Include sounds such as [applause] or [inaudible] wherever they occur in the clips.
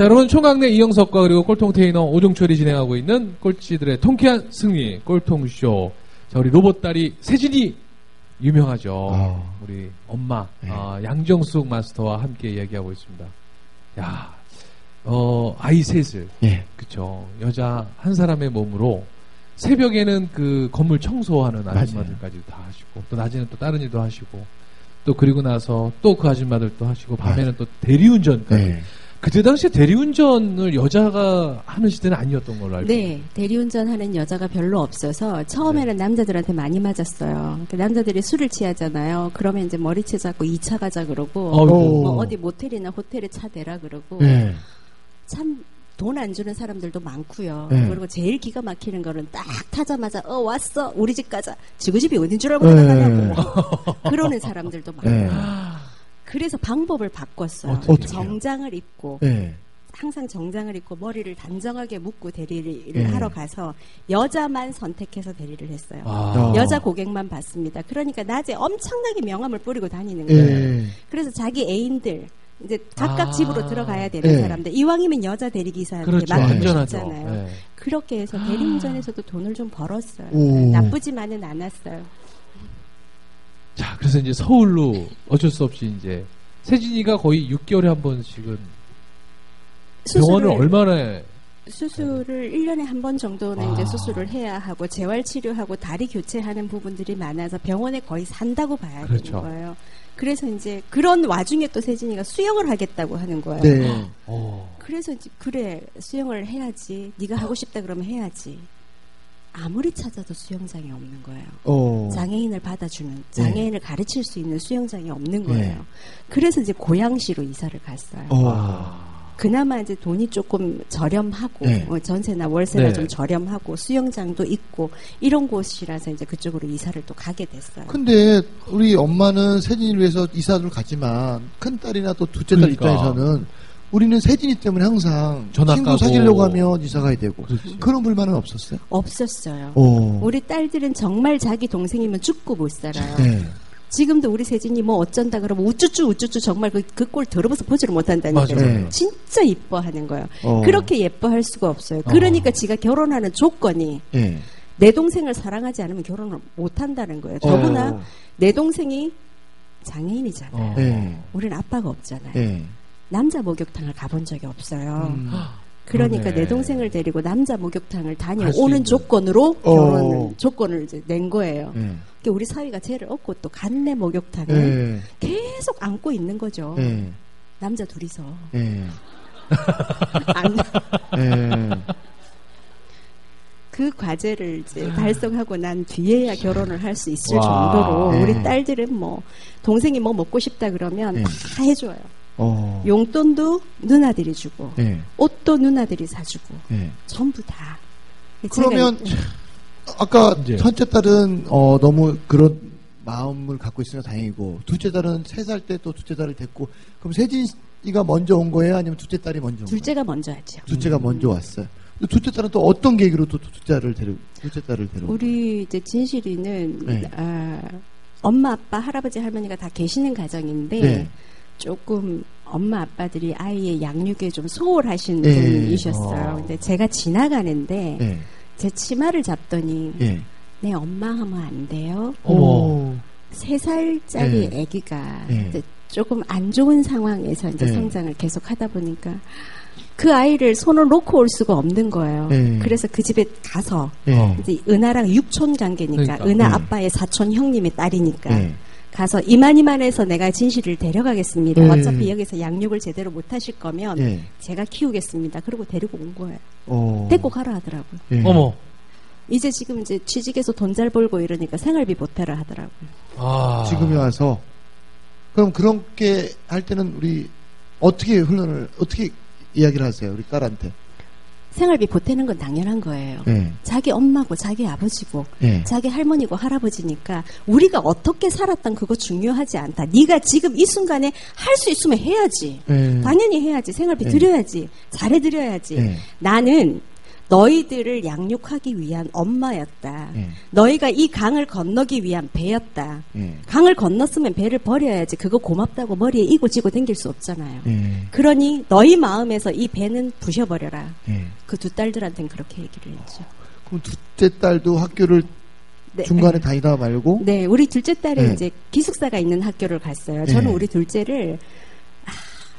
자, 여러분 총각내 이영석과 그리고 꼴통 테이너 오종철이 진행하고 있는 꼴찌들의 통쾌한 승리 꼴통쇼. 자, 우리 로봇 딸이 세진이 유명하죠. 아. 우리 엄마 네. 아, 양정숙 마스터와 함께 이야기하고 있습니다. 야, 어 아이 셋을 예. 그쵸 여자 한 사람의 몸으로 새벽에는 그 건물 청소하는. 아줌마들까지 다 하시고 또 낮에는 또 다른 일도 하시고 또 그리고 나서 또 그 아줌마들도 하시고 밤에는 또 대리운전까지 네. 그때 당시에 대리운전을 여자가 하는 시대는 아니었던 걸로 알고 네, 대리운전 하는 여자가 별로 없어서 처음에는 네. 남자들한테 많이 맞았어요. 그 남자들이 술을 취하잖아요. 그러면 이제 머리채 잡고 2차 가자 그러고. 뭐 어디 모텔이나 호텔에 차 대라 그러고 네. 참 돈안 주는 사람들도 많고요. 네. 그리고 제일 기가 막히는 거는 딱 타자마자 어 왔어 우리 집 가자. 지구 집이 어딘 줄 알고 네. 나가냐고 [laughs] 그러는 사람들도. 네. 그래서 방법을 바꿨어요. 어떻게? 정장을 입고 네. 항상 정장을 입고 머리를 단정하게 묶고 대리를 네. 하러 가서 여자만 선택해서 대리를 했어요. 아. 여자 고객만 받습니다. 그러니까 낮에 엄청나게 명함을 뿌리고 다니는 거예요. 예. 그래서 자기 애인들 이제 각각 아. 집으로 들어가야 되는 네. 사람들 이왕이면 여자 대리기사한테 그렇죠 맡기고 안전하죠. 싶잖아요. 네. 그렇게 해서 대리운전에서도 돈을 좀 벌었어요. 오. 나쁘지만은 않았어요. 자 그래서 이제 서울로 어쩔 수 없이 이제 세진이가 거의 6개월에 한 번씩은 병원을 얼마나 수술을 1년에 한 번 정도는 아. 이제 수술을 해야 하고 재활 치료하고 다리 교체하는 부분들이 많아서 병원에 거의 산다고 봐야 그렇죠. 되는 거예요. 그래서 이제 그런 와중에 또 세진이가 수영을 하겠다고 하는 거예요. 네. 어. 그래서 이제 그래 수영을 해야지. 네가 하고 싶다 그러면 해야지. 아무리 찾아도 수영장이 없는 거예요. 어. 장애인을 받아주는 장애인을 가르칠 수 있는 수영장이 없는 거예요. 네. 그래서 이제 고양시로 이사를 갔어요. 어. 그나마 이제 돈이 조금 저렴하고 네. 어, 전세나 월세나 네. 좀 저렴하고 수영장도 있고 이런 곳이라서 이제 그쪽으로 이사를 또 가게 됐어요. 근데 우리 엄마는 세진이를 위해서 이사를 가지만 큰 딸이나 또 둘째 딸 그러니까. 입장에서는 우리는 세진이 때문에 항상 전화 친구. 사귀려고 하면 이사 가야 되고 그렇지. 그런 불만은 없었어요. 없었어요. 어. 우리 딸들은 정말 자기 동생이면 죽고 못 살아요. 네. 지금도 우리 세진이 뭐 어쩐다 그러면 우쭈쭈 우쭈쭈 정말 그 그꼴 더러워서 보지를 못한다니까요. 네. 진짜 이뻐하는 거예요. 어. 그렇게 예뻐할 수가 없어요. 그러니까 지가 결혼하는 조건이 예. 내 동생을 사랑하지 않으면 결혼을 못 한다는 거예요. 더구나 어. 내 동생이 장애인이잖아요. 어. 예. 우리는 아빠가 없잖아요. 예. 남자 목욕탕을 가본 적이 없어요. 음. 그러니까 그러네. 내 동생을 데리고 남자 목욕탕을. 다녀오는 조건으로 어. 결혼을 조건을 이제 낸 거예요. 예. 그러니까 우리 사위가 죄를 얻고 또 간내 목욕탕을 예. 계속 안고 있는 거죠. 예. 남자 둘이서 예. [laughs] 안- 예. 그 과제를 이제 달성하고 난 뒤에야 결혼을 할 수 있을 와. 정도로 네. 우리 딸들은 뭐 동생이 뭐 먹고 싶다 그러면 네. 다 해줘요. 어. 용돈도 누나들이 주고 예. 옷도 누나들이 사주고 예. 전부 다. 그러면 제가 아까 이제. 첫째 딸은 어, 너무 그런 마음을 갖고 있으니까 다행이고 둘째 딸은 세 살 때 또 둘째 딸을 데리고 그럼 세진이가 먼저 온 거예요? 아니면 둘째 딸이 먼저 온 거예요? 둘째가 먼저 하죠. 둘째가 먼저 왔어요. 둘째 딸은 또 어떤 계기로 또 둘째 딸을 데리고 둘째 딸을 데리고 우리 이제 진실이는 네. 아, 엄마 아빠 할아버지 할머니가 다 계시는 가정인데 네. 조금 엄마 아빠들이 아이의 양육에 좀 소홀하신 네. 분이셨어요. 어. 근데 제가 지나가는데 예. 제 치마를 잡더니 예. 내 엄마 하면 안 돼요. 어머. 세 살짜리 네. 아기가 네. 이제 조금 안 좋은 상황에서 이제 네. 성장을 계속 하다 보니까 그 아이를 손을 놓고 올 수가 없는 거예요. 네. 그래서 그 집에 가서 예. 어. 이제 은하랑 육촌 관계니까 그러니까. 은하 네. 아빠의 사촌 형님의 딸이니까 예. 가서 이만 이만해서 내가 진실을 데려가겠습니다. 예. 어차피 여기서 양육을 제대로 못 하실 거면 예. 제가 키우겠습니다. 그리고 데리고 온 거예요. 어. 데리고 가라 하더라고요. 예. 어머. 이제 지금 이제 취직해서 돈 잘 벌고 이러니까 생활비 보태라 하더라고요. 아. 지금이 와서 그럼 그렇게 할 때는 우리 어떻게 훈련을 어떻게 이야기를 하세요 우리 딸한테 생활비 보태는 건 당연한 거예요. 예. 자기 엄마고 자기 아버지고 예. 자기 할머니고 할아버지니까 우리가 어떻게 살았던 그거 중요하지 않다. 네가 지금 이 순간에 할 수 있으면 해야지. 예. 당연히 해야지. 생활비 네. 드려야지. 잘해 드려야지. 예. 나는 너희들을 양육하기 위한 엄마였다. 예. 너희가 이 강을 건너기 위한 배였다. 예. 강을 건넜으면 배를 버려야지. 그거 고맙다고 머리에 이고 지고 댕길 수 없잖아요. 예. 그러니 너희 마음에서 이 배는 부셔버려라. 예. 그두 딸들한테는 그렇게 얘기를 했죠. 그럼 둘째 딸도 학교를 네. 중간에 다니다 말고 네, 우리 둘째 딸이 네. 이제 기숙사가 있는 학교를 갔어요. 저는 네. 우리 둘째를 아,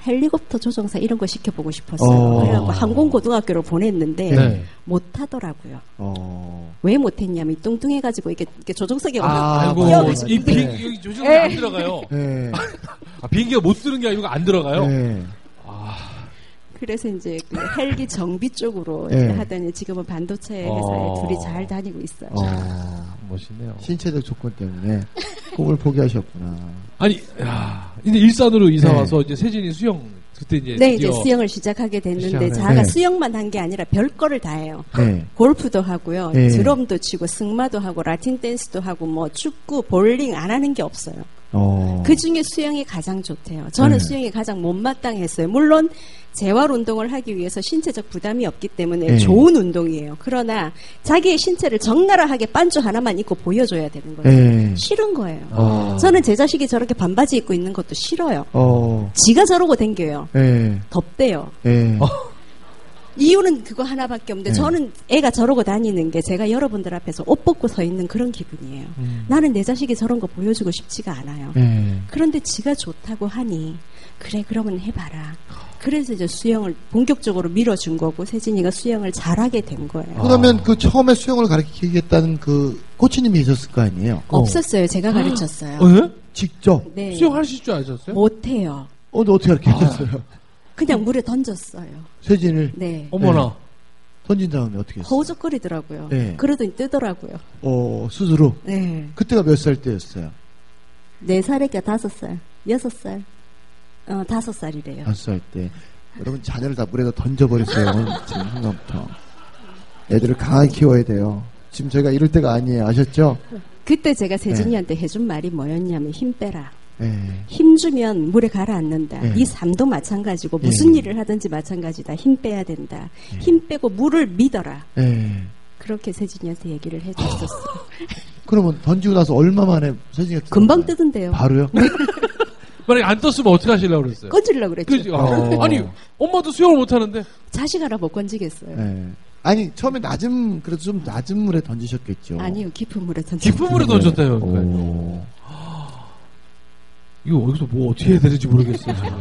헬리콥터 조종사 이런 거 시켜보고 싶었어요. 어. 그래갖고 항공고등학교로 보냈는데 네. 못 하더라고요. 어. 왜 못했냐면 뚱뚱해가지고 이게, 이게 조종석에 아, 아이고, 맞아. 이 네. 비행기, 조종이 예. 안 들어가요. 예. 아, 비행기가 못 쓰는 게 아니고 안 들어가요? 예. 그래서 이제 그 헬기 정비 쪽으로 네. 하더니 지금은 반도체 회사에 어. 둘이 잘 다니고 있어요. 어. 멋있네요. 신체적 조건 때문에 꿈을 포기하셨구나. 아니, 야, 이제 일산으로 이사 네. 와서 이제 세진이 수영, 그때 이제. 네, 이제 수영을 시작하게 됐는데 자가 네. 수영만 한 게 아니라 별 거를 다 해요. 네. 골프도 하고요. 네. 드럼도 치고 승마도 하고 라틴 댄스도 하고 뭐 축구, 볼링 안 하는 게 없어요. 어. 그 중에 수영이 가장 좋대요. 저는 네. 수영이 가장 못마땅했어요. 물론 재활 운동을 하기 위해서 신체적 부담이 없기 때문에 네. 좋은 운동이에요. 그러나 자기의 신체를 적나라하게 반주 하나만 입고 보여줘야 되는 거예요. 예. 싫은 거예요. 어. 저는 제 자식이 저렇게 반바지 입고 있는 것도 싫어요. 어. 지가 저러고 댕겨요. 예. 덥대요. 예. 이유는 그거 하나밖에 없는데 네. 저는 애가 저러고 다니는 게 제가 여러분들 앞에서 옷 벗고 서 있는 그런 기분이에요. 음. 나는 내 자식이 저런 거 보여주고 싶지가 않아요. 예. 그런데 지가 좋다고 하니 그래 그러면 해봐라. 그래서 이제 수영을 본격적으로 밀어준 거고 세진이가 수영을 잘하게 된 거예요. 그러면 그 처음에 수영을 가르치겠다는 그 코치님이 계셨을 거 아니에요? 없었어요. 제가 가르쳤어요. 어, 예? 직접. 네. 수영하실 줄 아셨어요? 못해요. 어, 근데 어떻게 가르쳤어요? 그냥 물에 던졌어요. 세진을 네. 어머나. 던진 다음에 어떻게 했어요? 허우적거리더라고요. 네. 그러더니 뜨더라고요. 어, 스스로. 네. 그때가 몇 살 때였어요? 네 살이니까 다섯 살, 여섯 살, 어 다섯 살이래요. 다섯 살 때. 여러분 자녀를 다 물에다 던져버렸어요. 지금 순간부터. 애들을 강하게 키워야 돼요. 지금 저희가 이럴 때가 아니에요. 아셨죠? 그때 제가 네. 세진이한테 해준 말이 뭐였냐면 힘 빼라. 예. 힘 주면 물에 가라앉는다. 네. 이 삶도 마찬가지고 무슨 네. 일을 하든지 마찬가지다. 힘 빼야 된다. 힘 빼고 물을 믿어라. 예. 그렇게 세진이한테 얘기를 해줬었어요. 그러면 던지고 나서 얼마 만에 세진이가 금방 뜨던데요. 바로요? [laughs] 만약에 안 떴으면 어떻게 하시려고 그랬어요? 건질려고 그랬죠. 그죠? 어. 아니, 엄마도 수영을 못 하는데. 자식 하나 못 건지겠어요. 예. 아니 처음에 낮은 그래도 좀 낮은 물에 던지셨겠죠. 아니요, 깊은 물에 던져. 깊은 물에 던졌다요. 오. 이거 여기서 뭐 어떻게 해야 되는지 모르겠어요. 저는.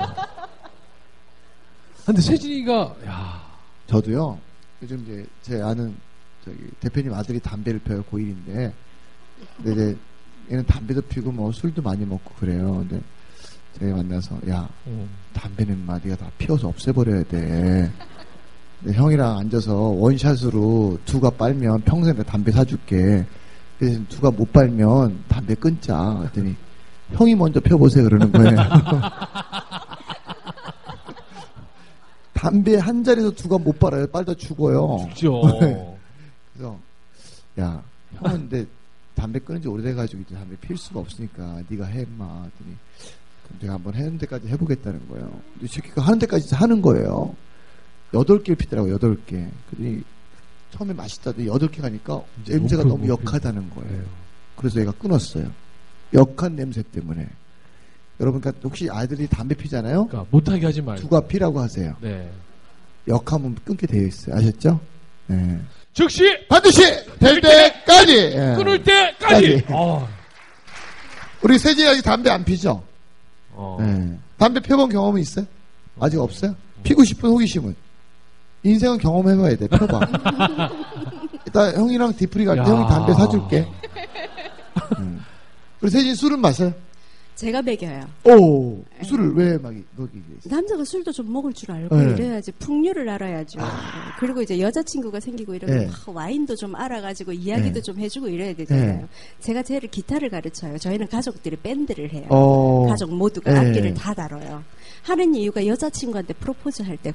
근데 세진이가, 야 저도요. 요즘 이제 제 아는 저기 대표님 아들이 담배를 펴요 고1인데 근데 이제 얘는 담배도 피고 뭐 술도 많이 먹고 그래요. 근데 제가 만나서 야 음. 담배는 마 네가 다 피워서 없애버려야 돼. 근데 형이랑 앉아서 원샷으로 두가 빨면 평생 내가 담배 사줄게. 그래서 두가 못 빨면 담배 끊자. 그랬더니 형이 먼저 펴보세요 그러는 거예요. [laughs] 담배 한 자리도 두가 못 빨아요. 빨다 죽어요. 그죠. [laughs] 그래서 야 형은 근데 담배 끊은 지 오래돼가지고 이제 담배 필 수가 없으니까 네가 해 임마 그럼 내가 한번 하는 데까지 해보겠다는 거예요 근데 이 새끼가 하는 데까지 하는 거예요 여덟 개를 피더라고 여덟 개 그러니 처음에 맛있다더니 여덟 개 가니까 냄새가 너무 목표. 역하다는 거예요 네. 그래서 얘가 끊었어요 역한 냄새 때문에 여러분 그러니까 혹시 아이들이 담배 피잖아요 그러니까 못하게 하지 말고. 두가 피라고 하세요 네. 역하면 끊게 되어 있어요 아셨죠? 네. 즉시 반드시 될 때까지 예. 끊을 때까지. 까지. 어. 우리 세진이 아직 담배 안 피죠? 어. 네. 담배 펴본 경험은 있어요? 아직 없어요? 피고 싶은 호기심은? 인생은 경험해봐야 돼, 펴봐. [laughs] 일단 형이랑 디프리 갈때 야. 형이 담배 사줄게. [laughs] 음. 우리 세진 술은 마셔요? 제가 먹여요. 오, 술을 왜막 먹이게? 남자가 술도 좀 먹을 줄 알고 네. 이래야지 풍류를 알아야죠. 그리고 이제 여자친구가 생기고 이러면 네. 막 와인도 좀 알아가지고 이야기도 네. 좀 해주고 이래야 되잖아요. 네. 제가 쟤를 기타를 가르쳐요. 저희는 가족들이 밴드를 해요. 어, 가족 모두가 네. 악기를 다 다뤄요. 하는 이유가 여자친구한테 프로포즈 할 때.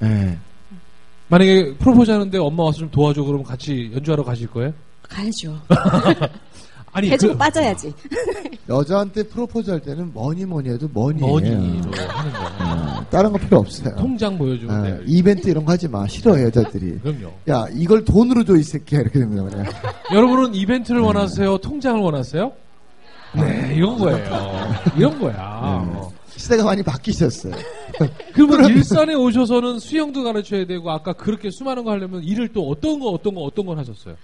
네. 만약에 프로포즈 하는데 엄마 와서 좀 도와줘 그러면 같이 연주하러 가실 거예요? 가야죠. [laughs] 아니 해주고 그 빠져야지. 여자한테 프로포즈 할 때는 뭐니 뭐니 해도 머니예요. 머니로 하는 거예요. 어, 다른 거 필요 없어요. 통장 보여주면 아, 돼요. 이벤트 이런 거 하지 마. 싫어해, 여자들이. [laughs] 그럼요. 야, 이걸 돈으로 줘, 이 새끼야. 이렇게 됩니다, 그냥. [laughs] 여러분은 이벤트를 원하세요? 통장을 원하세요? 네, 이런 거예요. 이런 거야. 어. [laughs] 시대가 많이 바뀌셨어요. 그러면 일산에 오셔서는 수영도 가르쳐야 되고 아까 그렇게 수많은 거 하려면 일을 또 어떤 거 어떤 거 어떤 걸 하셨어요?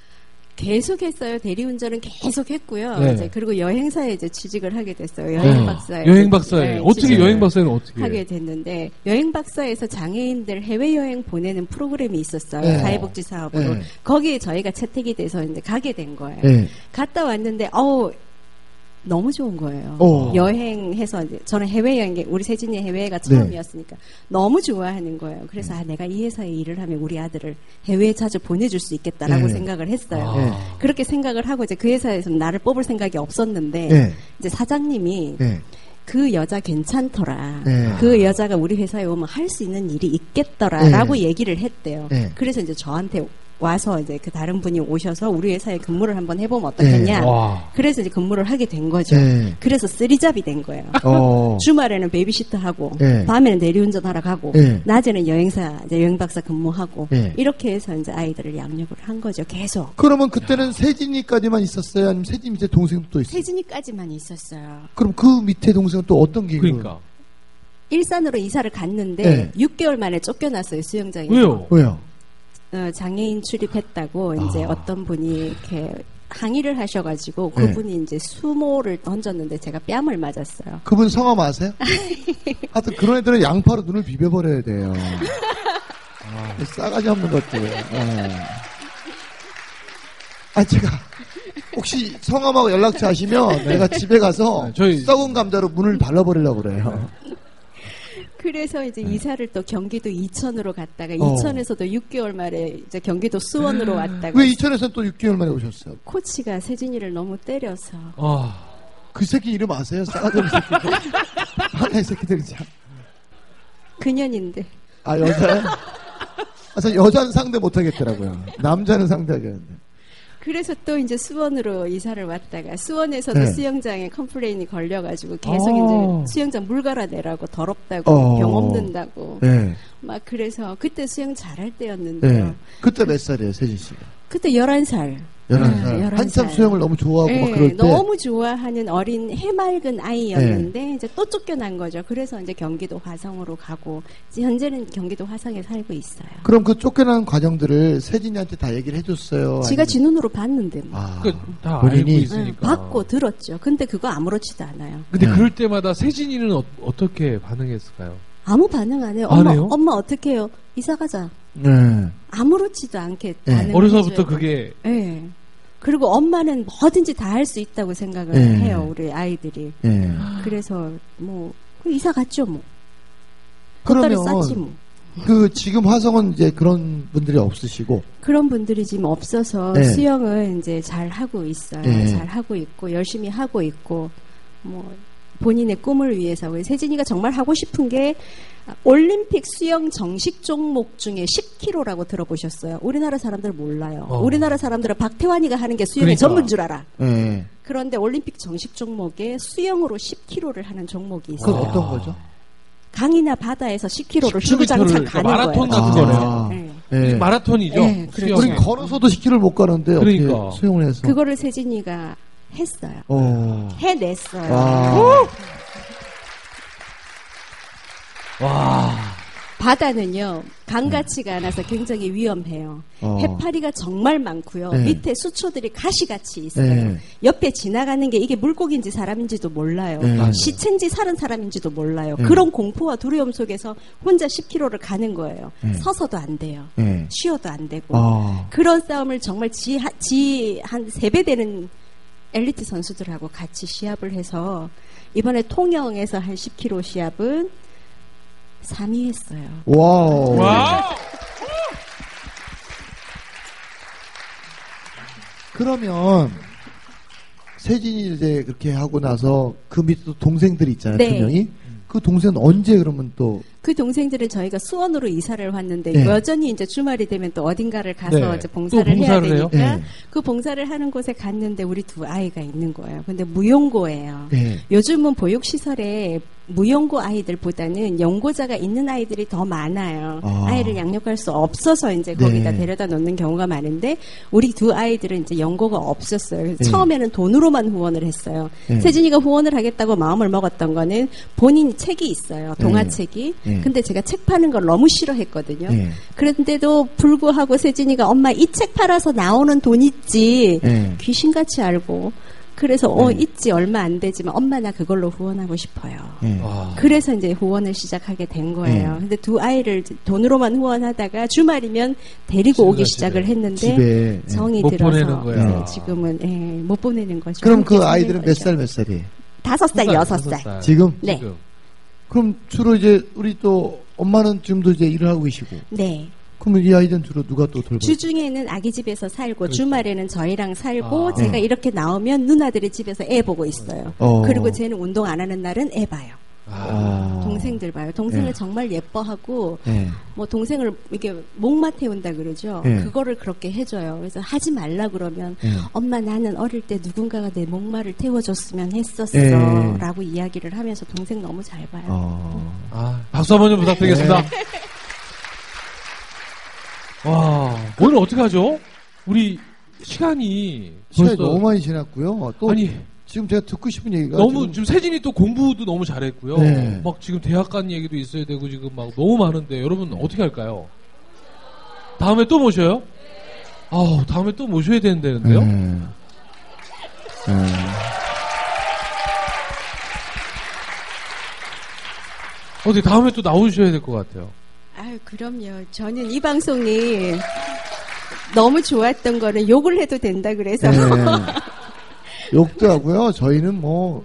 계속 했어요. 대리운전은 계속 했고요. 네. 이제 그리고 여행사에 이제 취직을 하게 됐어요. 여행 네. 박사에. 여행 박사에 네, 어떻게 여행 박사는 어떻게 하게? 됐는데 여행 박사에서 장애인들 해외 여행 보내는 프로그램이 있었어요. 네. 사회복지 사업으로. 네. 거기에 저희가 채택이 돼서 이제 가게 된 거예요. 예. 갔다 왔는데 어우 너무 좋은 거예요. 어. 여행해서 저는 해외 여행 우리 세진이 해외가 처음이었으니까 너무 좋아하는 거예요. 그래서 아 내가 이 회사에 일을 하면 우리 아들을 해외에 자주 보내줄 수 있겠다라고 네. 생각을 했어요. 아. 네. 그렇게 생각을 하고 이제 그 회사에서 나를 뽑을 생각이 없었는데 예. 이제 사장님이 예. 그 여자 괜찮더라. 네. 그 여자가 우리 회사에 오면 할 수 있는 일이 있겠더라라고 네. 얘기를 했대요. 네. 그래서 이제 저한테 와서 이제 그 다른 분이 오셔서 우리 회사에 근무를 한번 해보면 어떻겠냐. 와. 그래서 이제 근무를 하게 된 거죠. 네. 그래서 three job이 된 거예요. 어. [laughs] 주말에는 베이비시터 하고, 네. 밤에는 대리운전 하러 가고, 네. 낮에는 여행사, 이제 여행박사 근무하고, 네. 이렇게 해서 이제 아이들을 양육을 한 거죠. 계속. 그러면 그때는 세진이까지만 있었어요? 아니면 세진 밑에 동생도 또 있어요? 세진이까지만 있었어요. 그럼 그 밑에 동생은 또 어떤 계획? 그러니까 일산으로 이사를 갔는데, 네. 6개월 만에 쫓겨났어요, 수영장에서. 왜요? 왜요? 어, 장애인 출입했다고 이제 아. 어떤 분이 이렇게 항의를 하셔가지고 네. 그분이 이제 수모를 던졌는데 제가 뺨을 맞았어요. 그분 성함 아세요? [laughs] 하여튼 그런 애들은 양파로 눈을 비벼버려야 돼요. 아, 싸가지 없는 것들. 예. 아, 제가, 혹시 성함하고 연락처 아시면 내가 집에 가서 네, 저희- 썩은 감자로 문을 발라버리려고 그래요. 그래서 이제 이사를 또 경기도 이천으로 갔다가 네. 어. 이천에서도 6개월 만에 이제 경기도 수원으로 왔다가 왜 이천에서는 또 6개월 만에 오셨어요? 코치가 세진이를 너무 때려서 아, 그 새끼 이름 아세요? 싸가지 새끼들. [laughs] 하나의 새끼들이 참. 그년인데 아, 여자요? 아, 저 여자는 상대 못하겠더라고요. 남자는 상대하겠는데. 그래서 또 이제 수원으로 이사를 왔다가 수원에서도 네. 수영장에 complain이 걸려가지고 계속 어. 이제 수영장 물 갈아내라고 더럽다고 어. 병 옮는다고 네. 막 그래서 그때 수영 잘할 때였는데요. 네. 그때 몇 살이에요, 세진 씨가? 그때 11살. 11살. 네, 한참 11살. 수영을 너무 좋아하고 막 네, 그럴 때. 너무 좋아하는 어린 해맑은 아이였는데 네. 이제 또 쫓겨난 거죠. 그래서 이제 경기도 화성으로 가고 이제 현재는 경기도 화성에 살고 있어요. 그럼 그 쫓겨난 과정들을 세진이한테 다 얘기를 해줬어요? 지가 아니면- 지 눈으로 봤는데 뭐. 아, 그다 알고 본인이? 응, 있으니까. 봤고 들었죠. 근데 그거 아무렇지도 않아요. 근데 네. 그럴 때마다 세진이는 어, 떻게 반응했을까요? 아무 반응 안 해요. 안 엄마, 해요? 엄마 어떻게 해요? 이사 가자. 네. 아무렇지도 않게 네. 어려서부터 해줘요. 그게 네. 그리고 엄마는 뭐든지 다 할 수 있다고 생각을 네. 해요. 우리 아이들이. 예. 그래서 뭐그 이사 갔죠 뭐. 겉다리 쌌지 그러면 뭐. 그 지금 화성은 이제 그런 분들이 없으시고 그런 분들이 지금 없어서 네. 수영을 이제 잘 하고 있어요. 네. 잘 하고 있고 열심히 하고 있고 뭐 본인의 꿈을 위해서 우리 세진이가 정말 하고 싶은 게 올림픽 수영 정식 종목 중에 10km라고 들어보셨어요? 우리나라 사람들 몰라요. 어. 우리나라 사람들은 박태환이가 하는 게 수영의 그러니까. 전부인 줄 알아. 예. 그런데 올림픽 정식 종목에 수영으로 10km를 하는 종목이 있어요. 어떤 거죠? 강이나 바다에서 10km를 10km 를 주구장창 그러니까 가는 마라톤 거예요. 같은 아. 거네요. 네. 예. 마라톤이죠. 네, 그렇죠. 우리. 걸어서도 10km를 못 가는데 그러니까. 어떻게 수영을 해서? 그거를 세진이가 했어요. 어. 해냈어요. 와. 와. 바다는요 강같이가 않아서 굉장히 위험해요. 어. 해파리가 정말 많고요. 네. 밑에 수초들이 가시같이 있어요. 네. 옆에 지나가는 게 이게 물고기인지 사람인지도 몰라요. 네. 시체인지 사는 사람인지도 몰라요. 네. 그런 공포와 두려움 속에서 혼자 10km를 가는 거예요. 네. 서서도 안 돼요. 예. 쉬어도 안 되고. 아. 그런 싸움을 정말 지, 지 한 세 배 되는 엘리트 선수들하고 같이 시합을 해서 이번에 통영에서 한 10km 시합은 3위 했어요. wow. 와! 그러면 세진이 이제 그렇게 하고 나서 그 밑에 또 동생들이 있잖아요. 네. 두 명이. 그 동생은 언제 그러면 또 그 동생들은 저희가 수원으로 이사를 왔는데 네. 여전히 이제 주말이 되면 또 어딘가를 가서 네. 이제 또 봉사를, 해야 봉사를 해요? 되니까 네. 그 봉사를 하는 곳에 갔는데 우리 두 아이가 있는 거예요. 근데 무용고예요. 네. 요즘은 보육시설에 무용고 아이들보다는 연고자가 있는 아이들이 더 많아요. 아. 아. 이를 양육할 수 없어서 이제 네. 거기다 데려다 놓는 경우가 많은데 우리 두 아이들은 이제 연고가 없었어요. 네. 처음에는 돈으로만 후원을 했어요. 네. 세진이가 후원을 하겠다고 마음을 먹었던 거는 본인 책이 있어요. 동화책이. 네. 근데 제가 책 파는 걸 너무 싫어했거든요. 네. 그런데도 불구하고 세진이가 엄마 이 책 팔아서 나오는 돈 있지. 네. 귀신같이 알고 그래서 어 네. 있지 얼마 안 되지만 엄마 나 그걸로 후원하고 싶어요. 네. 와. 그래서 이제 후원을 시작하게 된 거예요. 네. 근데 두 아이를 돈으로만 후원하다가 주말이면 데리고 오기 시작을 했는데 집에 네. 정이 못 들어서 보내는 거야. 네, 지금은 예, 못 보내는 거죠. 그럼 그 아이들은 몇 거죠. 살몇 살이에요? 다섯 살, 여섯 살. 지금? 네. 지금. 그럼 주로 이제 우리 또 엄마는 지금도 이제 일을 하고 계시고 네. 그러면 이 아이들은 주로 누가 또 돌봐요? 주중에는 아기 집에서 살고 그렇죠. 주말에는 저희랑 살고 아. 제가 네. 이렇게 나오면 누나들이 집에서 애 보고 있어요. 어. 그리고 쟤는 운동 안 하는 날은 애 봐요. 아. 동생들 봐요. 동생을 네. 정말 예뻐하고 네. 뭐 동생을 이렇게 목마 태운다 그러죠. 네. 그거를 그렇게 해줘요. 그래서 하지 말라 그러면 네. 엄마 나는 어릴 때 누군가가 내 목마를 태워줬으면 네. 했었어라고 이야기를 하면서 동생 너무 잘 봐요. 어. 아, 박수 한번 좀 부탁드리겠습니다. 네. 와, 오늘 어떻게 하죠? 우리 시간이 시간이 벌써- 너무 많이 지났고요. 또 아니 지금 제가 듣고 싶은 얘기가 너무 지금 지금 세진이 또 공부도 너무 잘했고요. 네. 막 지금 대학 간 얘기도 있어야 되고 지금 막 너무 많은데 여러분 어떻게 할까요? 다음에 또 모셔요? 아, 다음에 또 모셔야 되는데요. 네. 네. 어떻게 다음에 또 나오셔야 될 것 같아요. 아유 그럼요. 저는 이 방송이 너무 좋았던 거는 욕을 해도 된다 그래서 네. [laughs] 욕도 하고요. 저희는 뭐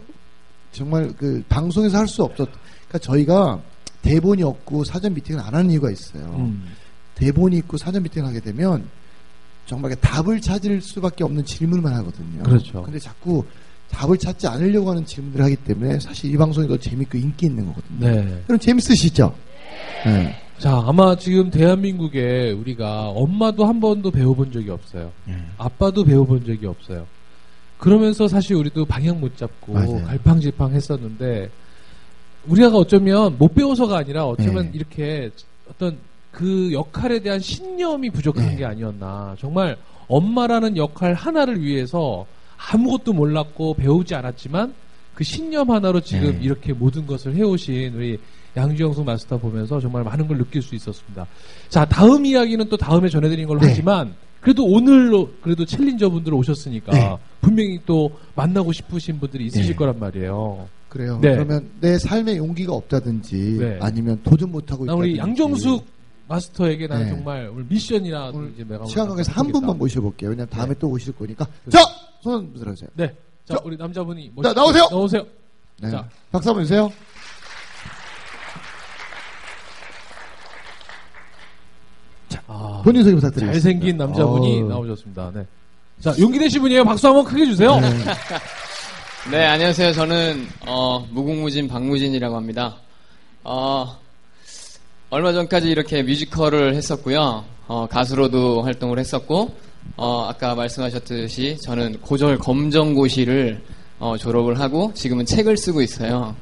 정말 그 방송에서 할 수 없었. 그러니까 저희가 대본이 없고 사전 미팅을 안 하는 이유가 있어요. 음. 대본이 있고 사전 미팅을 하게 되면 정말 답을 찾을 수밖에 없는 질문만 하거든요. 그렇죠. 근데 자꾸 답을 찾지 않으려고 하는 질문들을 하기 때문에 사실 이 방송이 더 재밌고 인기 있는 거거든요. 네. 그럼 재밌으시죠? 네. 자, 아마 지금 대한민국에 우리가 엄마도 한 번도 배워본 적이 없어요. 네. 아빠도 배워본 적이 없어요. 그러면서 사실 우리도 방향 못 잡고 맞아요. 갈팡질팡 했었는데 우리가 어쩌면 못 배워서가 아니라 어쩌면 네. 이렇게 어떤 그 역할에 대한 신념이 부족한 네. 게 아니었나. 정말 엄마라는 역할 하나를 위해서 아무것도 몰랐고 배우지 않았지만 그 신념 하나로 지금 네. 이렇게 모든 것을 해오신 우리 양주영수 마스터 보면서 정말 많은 걸 느낄 수 있었습니다. 자, 다음 이야기는 또 다음에 전해드린 걸로 네. 하지만 그래도 오늘로 그래도 챌린저 분들 오셨으니까 네. 분명히 또 만나고 싶으신 분들이 있으실 네. 거란 말이에요. 그래요. 네. 그러면 내 삶에 용기가 없다든지 네. 아니면 도전 못하고 나 있다든지 우리 양정숙 마스터에게 나는 네. 정말 오늘 미션이라 오늘 이제 내가 시간 관계에서 한. 분만 모셔볼게요. 왜냐면 다음에 네. 또 오실 거니까. 자! 손 들어주세요. 네. 자, 자, 우리 남자분이 자, 나오세요! 나오세요. 네. 자. 박수 한번 주세요. 본인 소개 부탁드리겠습니다. 잘생긴 남자분이 어우. 나오셨습니다. 네. 자, 용기 내신 분이에요. 박수 한번 크게 주세요. 네. 네, 안녕하세요. 저는 어, 무궁무진 박무진이라고 합니다. 어, 얼마 전까지 이렇게 뮤지컬을 했었고요. 어, 가수로도 활동을 했었고, 어, 아까 말씀하셨듯이 저는 고졸 검정고시를 어, 졸업을 하고 지금은 책을 쓰고 있어요.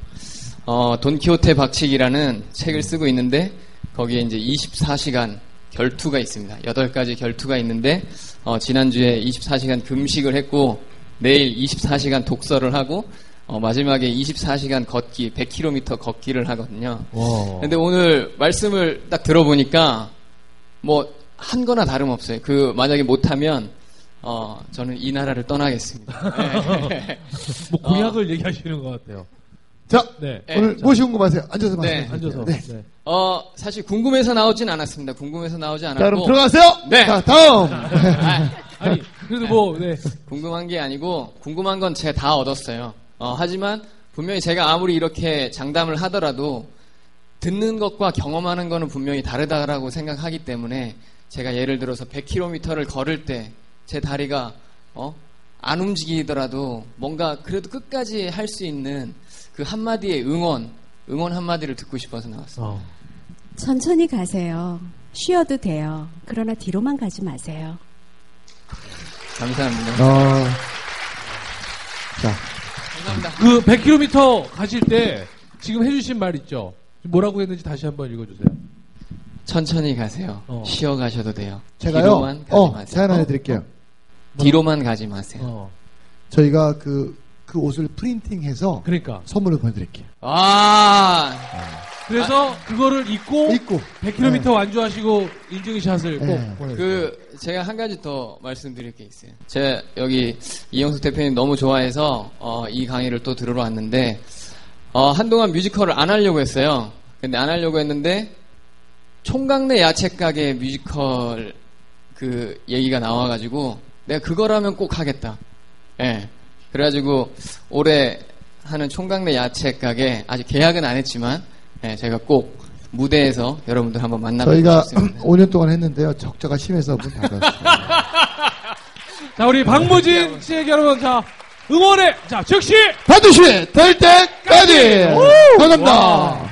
어, 돈키호테 박치기라는 책을 쓰고 있는데 거기에 이제 24시간 결투가 있습니다. 8가지 결투가 있는데 어, 지난주에 24시간 금식을 했고 내일 24시간 독서를 하고 어, 마지막에 24시간 걷기 100km 걷기를 하거든요. 와. 근데 오늘 말씀을 딱 들어보니까 뭐 한 거나 다름없어요. 그 만약에 못하면 어, 저는 이 나라를 떠나겠습니다. 네. [laughs] 뭐 공약을 얘기하시는 것 같아요. 자, 네. 네. 오늘 모시고 마세요. 앉아서 네. 말씀해 앉아서. 주세요. 네. 네. 어, 사실 궁금해서 나오진 않았습니다. 궁금해서 나오지 자, 그럼 않았고 들어가세요. 네. 자, 다음. 아, 아니, 그래도 뭐, 네. 궁금한 게 아니고 궁금한 건 제가 다 얻었어요. 어, 하지만 분명히 제가 아무리 이렇게 장담을 하더라도 듣는 것과 경험하는 거는 분명히 다르다라고 생각하기 때문에 제가 예를 들어서 100km를 걸을 때 제 다리가 어? 안 움직이더라도 뭔가 그래도 끝까지 할 수 있는 그 한마디의 응원, 응원 한마디를 듣고 싶어서 나왔어요. 어. 천천히 가세요. 쉬어도 돼요. 그러나 뒤로만 가지 마세요. 감사합니다. 어, 자, 감사합니다. 그 100km 가실 때 지금 해주신 말 있죠? 뭐라고 했는지 다시 한번 읽어주세요. 천천히 가세요. 어. 쉬어 가셔도 돼요. 제가요, 뒤로만 가지 어, 마세요. 사연 하나 해드릴게요. 뒤로만 가지 마세요. 어. 저희가 그, 그 옷을 프린팅해서 그러니까. 선물로 보내드릴게요. 아, 그래서 그거를 입고 입고. 100km 완주하시고 인증샷을 꼭 네. 보내주세요. 그 제가 한 가지 더 말씀드릴 게 있어요. 제가 여기 이영숙 대표님 너무 좋아해서 어, 이 강의를 또 들으러 왔는데 어, 한동안 뮤지컬을 안 하려고 했어요. 근데 안 하려고 했는데 총각내 야채 가게 뮤지컬 그 얘기가 나와가지고 내가 그거라면 꼭 하겠다. 예. 그래가지고 올해 하는 총각내 야채 가게 아직 계약은 안 했지만 예, 제가 꼭 무대에서 여러분들 한번 만나뵙고 저희가 싶습니다. 5년 동안 했는데요. 적자가 심해서 문 닫았어요. [laughs] 자, 우리 박무진 씨에게 여러분, 자, 응원해! 자, 즉시! 반드시 될 때까지! 감사합니다. 와.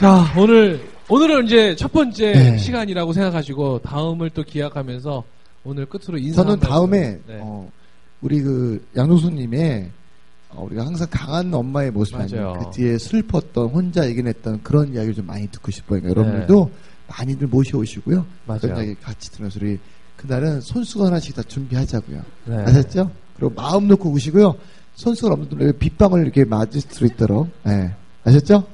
자, 오늘, 오늘은 이제 첫 번째 네. 시간이라고 생각하시고, 다음을 또 기약하면서, 오늘 끝으로 인사. 저는. 다음에 네. 어, 우리 그 양동수님의 어, 우리가 항상 강한 엄마의 모습 맞아요. 그 뒤에 슬펐던 혼자 이겨냈던 그런 이야기를 좀 많이 듣고 싶어요. 그러니까 네. 여러분들도 많이들 모셔오시고요. 맞아요. 그런 이야기 같이 들으면서 우리 그날은 손수건 하나씩 다 준비하자고요. 네. 아셨죠? 그리고 마음 놓고 오시고요. 손수건 없는 분들 빗방울 이렇게 맞을 수 있도록. 네. 아셨죠?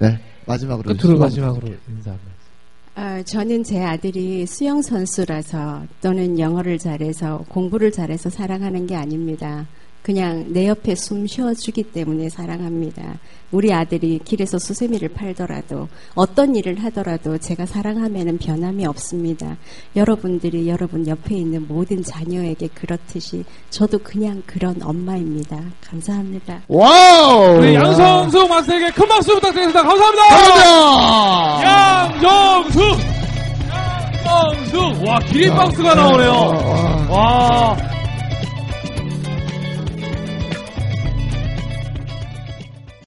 네. 마지막으로 끝으로 마지막으로 인사. 한 말씀. 아, 저는 제 아들이 수영 선수라서 또는 영어를 잘해서 공부를 잘해서 사랑하는 게 아닙니다. 그냥 내 옆에 숨 쉬어주기 때문에 사랑합니다. 우리 아들이 길에서 수세미를 팔더라도 어떤 일을 하더라도 제가 사랑함엔 변함이 없습니다. 여러분들이 여러분 옆에 있는 모든 자녀에게 그렇듯이 저도 그냥 그런 엄마입니다. 감사합니다. wow! 우리 양성수 마스터에게 큰 박수 부탁드리겠습니다. 감사합니다! 감사합니다! 양정수! 양정수! 와, 기립박수가 나오네요. 와,